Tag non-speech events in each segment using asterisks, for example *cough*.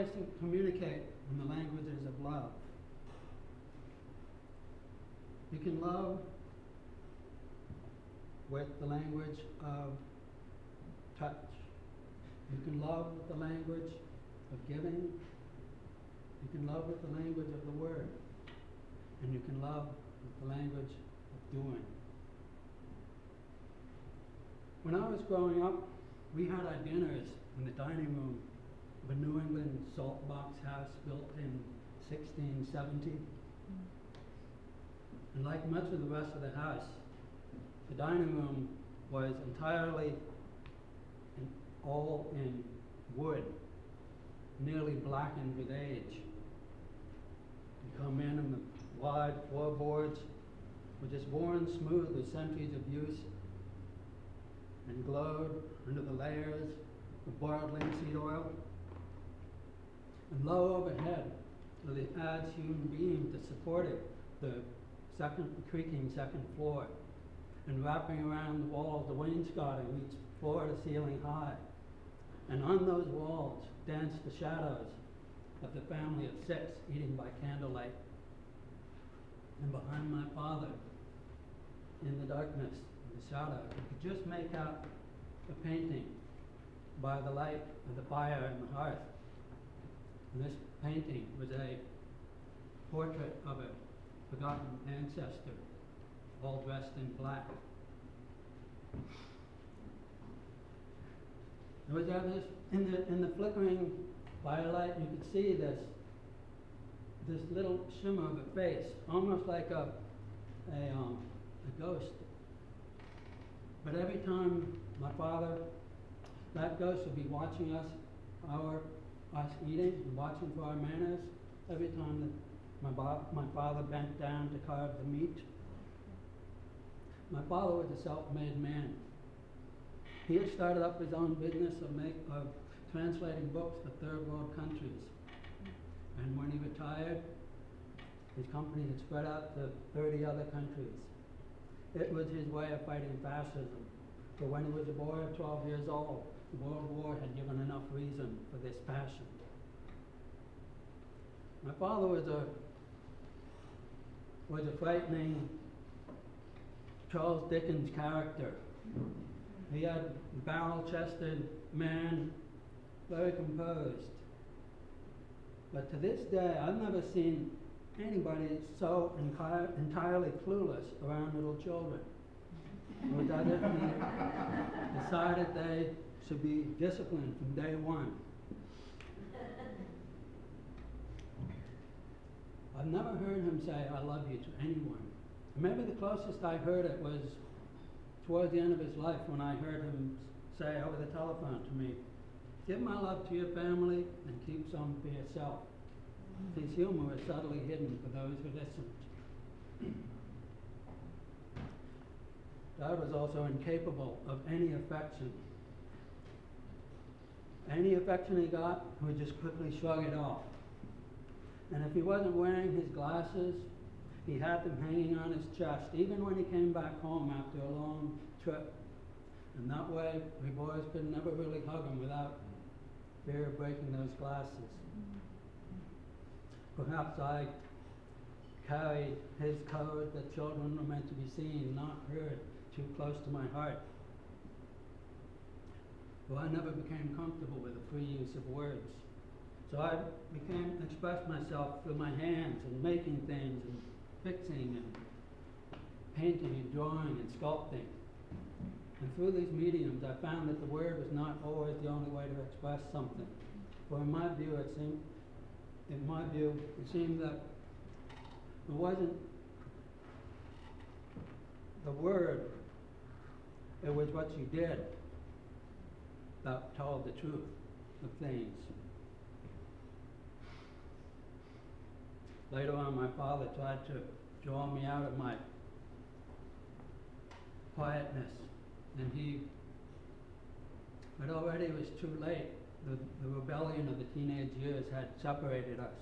ways to communicate in the languages of love. You can love with the language of touch. You can love with the language of giving. You can love with the language of the word. And you can love with the language of doing. When I was growing up, we had our dinners in the dining room of a New England salt box house built in 1670. Hmm. And like much of the rest of the house, the dining room was entirely in, all in wood, nearly blackened with age. You come in and the wide floorboards were just worn smooth with centuries of use and glowed under the layers of boiled linseed oil. And low overhead were the adze hewn beams that supported the second, creaking second floor. And wrapping around the walls, the wainscoting reached floor to ceiling high. And on those walls danced the shadows of the family of six eating by candlelight. And behind my father, in the darkness, the shadow, you could just make out a painting by the light of the fire and the hearth. This painting was a portrait of a forgotten ancestor, all dressed in black. There was this in the in the flickering firelight, you could see this this little shimmer of a face, almost like a a um, a ghost. But every time my father, that ghost would be watching us, our us eating and watching for our manners. Every time that my, bo- my father bent down to carve the meat. My father was a self-made man. He had started up his own business of, make, of translating books for third world countries. And when he retired, his company had spread out to 30 other countries. It was his way of fighting fascism. For when he was a boy of 12 years old, World War had given enough reason for this passion. My father was a was a frightening Charles Dickens character. He had barrel-chested man, very composed. But to this day, I've never seen anybody so enki- entirely clueless around little children. Decided they should be disciplined from day one. I've never heard him say, I love you to anyone. Maybe the closest I heard it was towards the end of his life when I heard him say over the telephone to me, Give my love to your family and keep some for yourself. His humor is subtly hidden for those who listened. God was also incapable of any affection. Any affection he got, he would just quickly shrug it off. And if he wasn't wearing his glasses, he had them hanging on his chest, even when he came back home after a long trip. And that way, we boys could never really hug him without fear of breaking those glasses. Perhaps I carried his code that children were meant to be seen, not heard, too close to my heart. I never became comfortable with the free use of words. So I became expressed myself through my hands and making things and fixing and painting and drawing and sculpting. And through these mediums, I found that the word was not always the only way to express something. For in my view, it seemed, in my view, it seemed that it wasn't the word, it was what you did that told the truth of things. Later on, my father tried to draw me out of my quietness, and he, but already it was too late. The, the rebellion of the teenage years had separated us,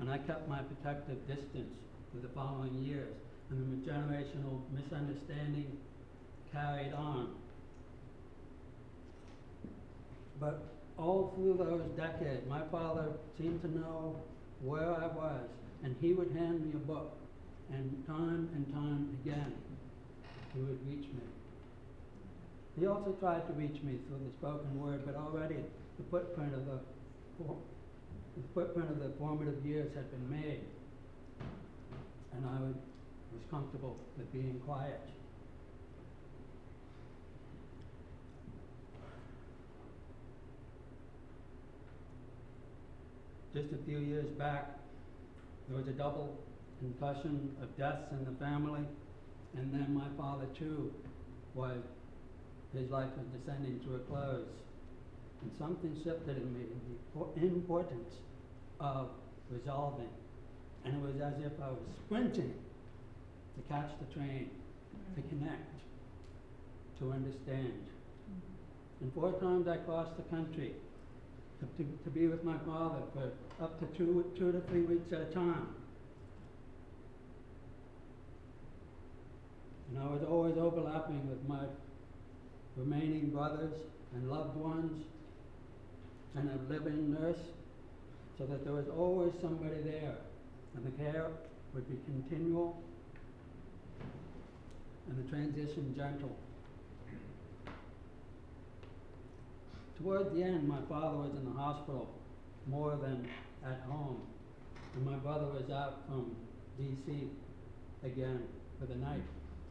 and I kept my protective distance for the following years, and the generational misunderstanding carried on. But all through those decades, my father seemed to know where I was, and he would hand me a book, and time and time again, he would reach me. He also tried to reach me through the spoken word, but already the footprint of the, the footprint of the formative years had been made, and I was comfortable with being quiet. Just a few years back, there was a double concussion of deaths in the family, and then my father too was, his life was descending to a close. And something shifted in me, the importance of resolving. And it was as if I was sprinting to catch the train, to mm-hmm. connect, to understand. Mm-hmm. And four times I crossed the country to, to, to be with my father for up to two, two to three weeks at a time. And I was always overlapping with my remaining brothers and loved ones and a living nurse, so that there was always somebody there, and the care would be continual and the transition gentle. Towards the end, my father was in the hospital more than at home, and my brother was out from DC again for the night.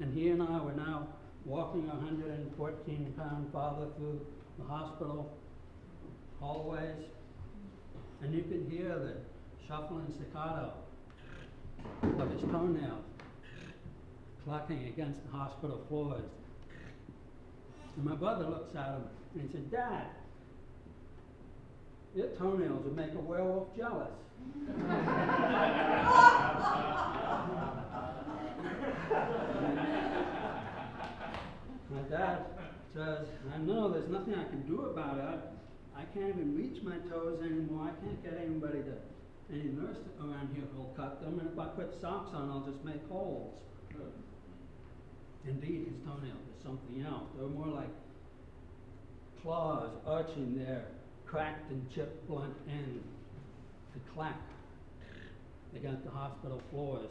And he and I were now walking a hundred and fourteen pound father through the hospital hallways, and you could hear the shuffling staccato of his toenails clacking against the hospital floors. And my brother looks at him and he said, Dad, your toenails would make a werewolf jealous. *laughs* My dad says, I know there's nothing I can do about it. I can't even reach my toes anymore. I can't get anybody to, any nurse around here who'll cut them. And if I put socks on, I'll just make holes. Indeed, his toenails were something else. They were more like claws arching their cracked and chipped blunt end to clack against the hospital floors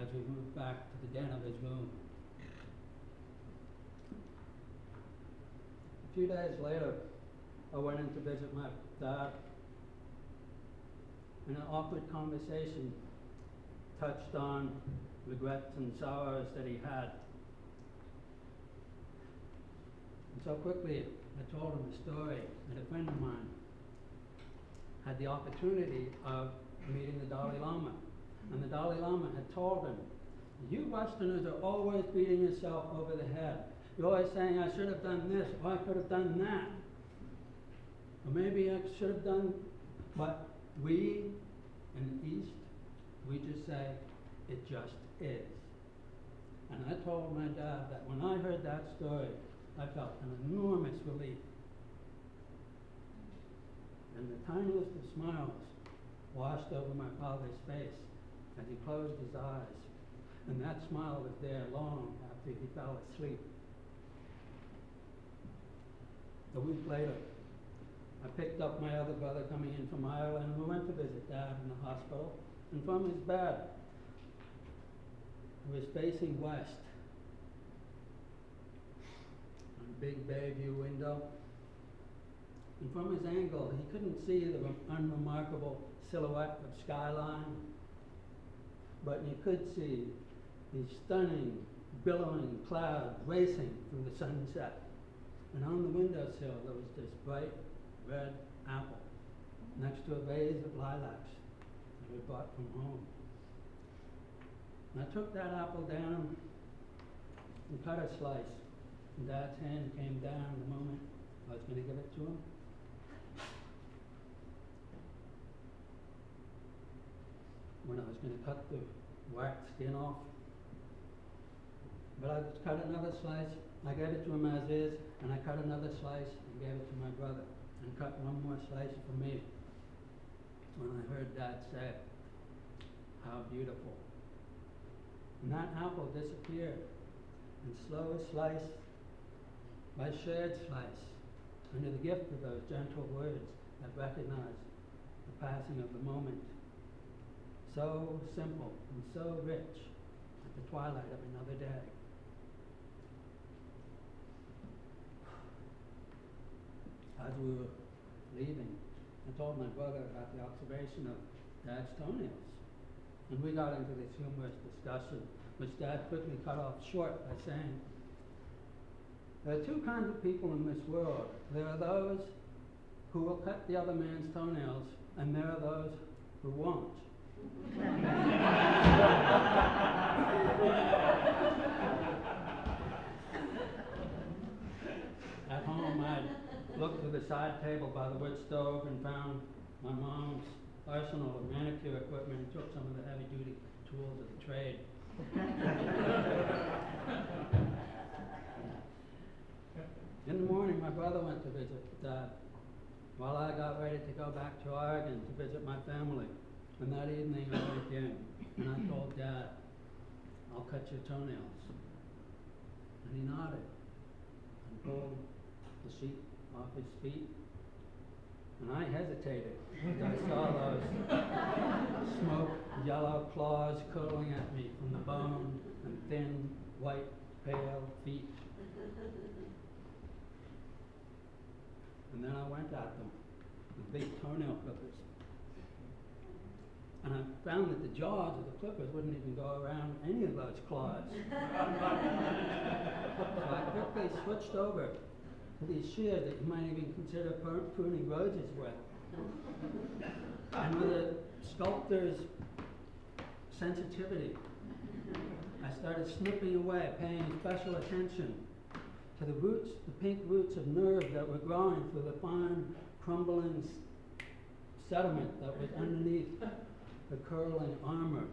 as we moved back to the den of his room. A few days later, I went in to visit my dad, and an awkward conversation touched on regrets and sorrows that he had. And so quickly, I told him a story that a friend of mine had the opportunity of meeting the Dalai Lama. And the Dalai Lama had told him, You Westerners are always beating yourself over the head. You're always saying, I should have done this, or I could have done that. Or maybe I should have done, but we in the East, we just say, it just is. And I told my dad that when I heard that story, I felt an enormous relief. And the tiniest of smiles washed over my father's face as he closed his eyes. And that smile was there long after he fell asleep. A week later, I picked up my other brother coming in from Ireland, and we went to visit Dad in the hospital. And from his bed, was facing west on a big bay view window. And from his angle, he couldn't see the unremarkable silhouette of skyline, but he could see these stunning, billowing clouds racing through the sunset. And on the windowsill, there was this bright red apple next to a vase of lilacs that we brought from home. And I took that apple down and cut a slice. And Dad's hand came down the moment I was going to give it to him. When I was going to cut the wax skin off. But I cut another slice. I gave it to him as is, and I cut another slice and gave it to my brother, and cut one more slice for me. When I heard Dad say, "How beautiful." And that apple disappeared. And slow slice by shared slice, under the gift of those gentle words that recognize the passing of the moment. So simple and so rich at the twilight of another day. As we were leaving, I told my brother about the observation of Dad's toenails. And we got into this humorous discussion, which Dad quickly cut off short by saying, There are two kinds of people in this world. There are those who will cut the other man's toenails, and there are those who won't. At home, I looked to the side table by the wood stove and found my mom's arsenal of manicure equipment and took some of the heavy duty tools of the trade. *laughs* In the morning, my brother went to visit Dad, while I got ready to go back to Oregon to visit my family. And that evening, I went in and I told Dad, I'll cut your toenails. And he nodded and pulled the sheet off his feet. And I hesitated as I saw those smoke yellow claws curling at me from the bone and thin, white, pale feet. And then I went at them with big toenail clippers. And I found that the jaws of the clippers wouldn't even go around any of those claws. *laughs* so I quickly switched over these shears that you might even consider pr- pruning roses with. and with a sculptor's sensitivity, I started snipping away, paying special attention to the roots, the pink roots of nerve that were growing through the fine, crumbling s- sediment that was underneath the curling armor.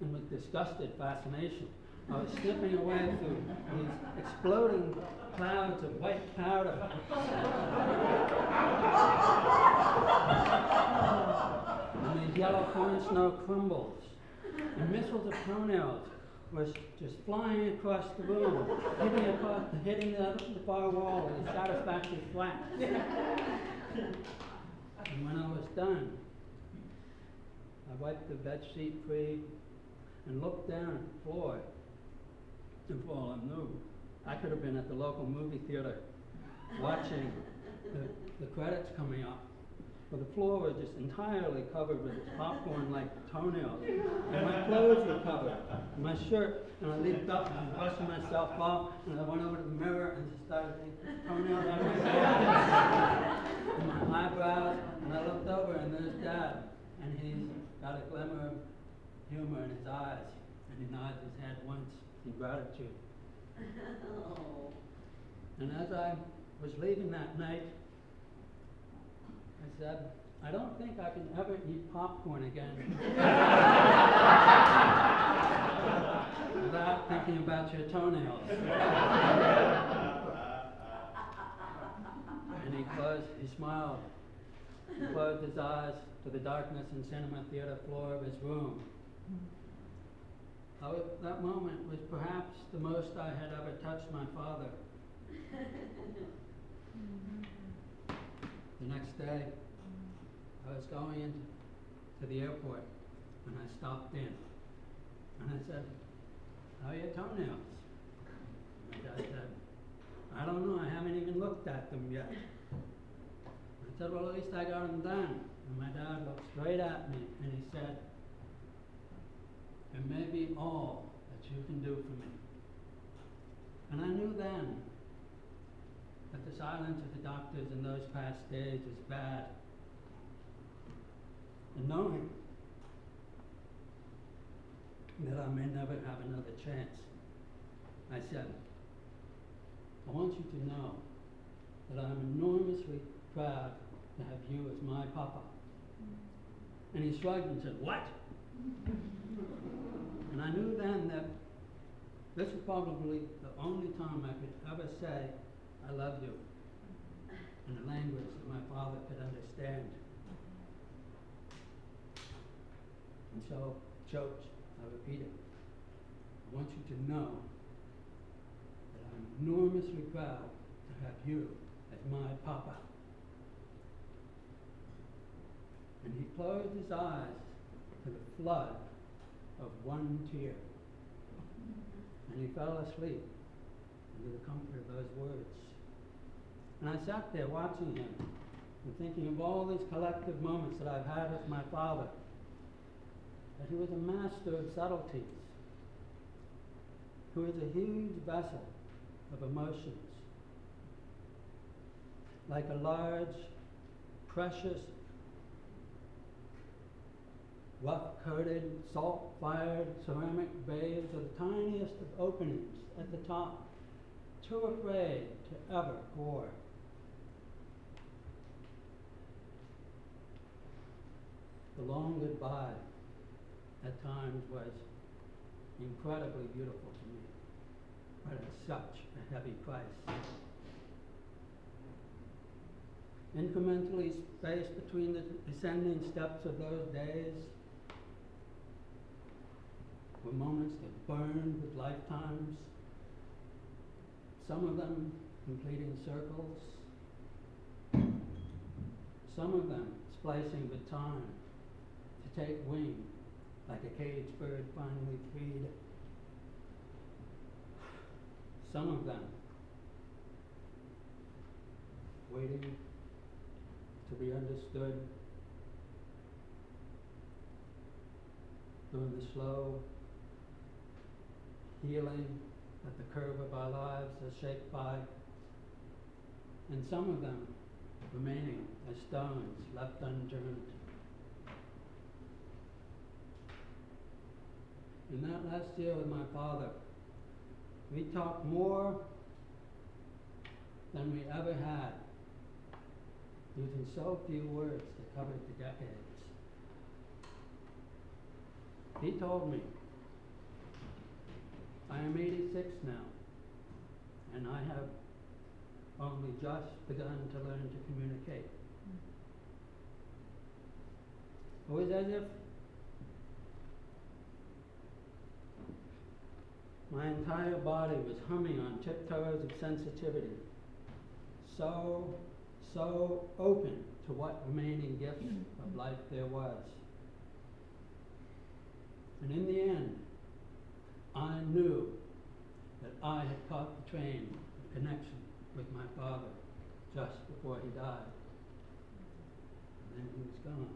And with disgusted fascination, Uh, I was snipping away through these exploding clouds of white powder. and these yellow corn snow crumbles. And missiles of toenails was just flying across the room, hitting, across, hitting the, the far wall with a satisfactory flash. and when I was done, I wiped the bed sheet free and looked down at floor. And I could have been at the local movie theater watching the, the credits coming up. But the floor was just entirely covered with popcorn-like toenails. And my clothes were covered, my shirt, and I leaped up and brushed myself off, and I went over to the mirror and just started taking toenails out of my and my eyebrows, and I looked over, and there's Dad, and he's got a glimmer of humor in his eyes, and he nods his head once in gratitude. *laughs* And as I was leaving that night, I said, I don't think I can ever eat popcorn again *laughs* without thinking about your toenails. and he closed, he smiled, he closed his eyes to the darkness and cinema theater floor of his room. That moment was perhaps the most I had ever touched my father. Mm-hmm. The next day, I was going into to the airport and I stopped in. And I said, How are your toenails? My dad said, I don't know, I haven't even looked at them yet. I said, Well, at least I got them done. And my dad looked straight at me and he said, It may be all that you can do for me. And I knew then that the silence of the doctors in those past days is bad. And knowing that I may never have another chance, I said, I want you to know that I'm enormously proud to have you as my papa. And he shrugged and said, What? And I knew then that this was probably the only time I could ever say, I love you, in a language that my father could understand. And so, choked, I repeated, I want you to know that I'm enormously proud to have you as my papa. And he closed his eyes to the flood of one tear. And he fell asleep under the comfort of those words. And I sat there watching him and thinking of all these collective moments that I've had with my father. That he was a master of subtleties, who is a huge vessel of emotions, like a large, precious, rough coated, salt fired ceramic vase with the tiniest of openings at the top, too afraid to ever pour. The long goodbye at times was incredibly beautiful to me, but at such a heavy price. Incrementally spaced between the descending steps of those days were moments that burned with lifetimes, some of them completing circles, some of them splicing with time to take wing like a caged bird finally freed. Some of them waiting to be understood. During the slow healing that the curve of our lives is shaped by, and some of them remaining as stones left unturned. In that last year with my father, we talked more than we ever had, using so few words that covered the decades. He told me, I am 86 now, and I have only just begun to learn to communicate. Hmm. It was as if my entire body was humming on tiptoes of sensitivity, so, so open to what remaining gifts hmm. of life there was. And in the end, I knew that I had caught the train of connection with my father just before he died. And then he was gone.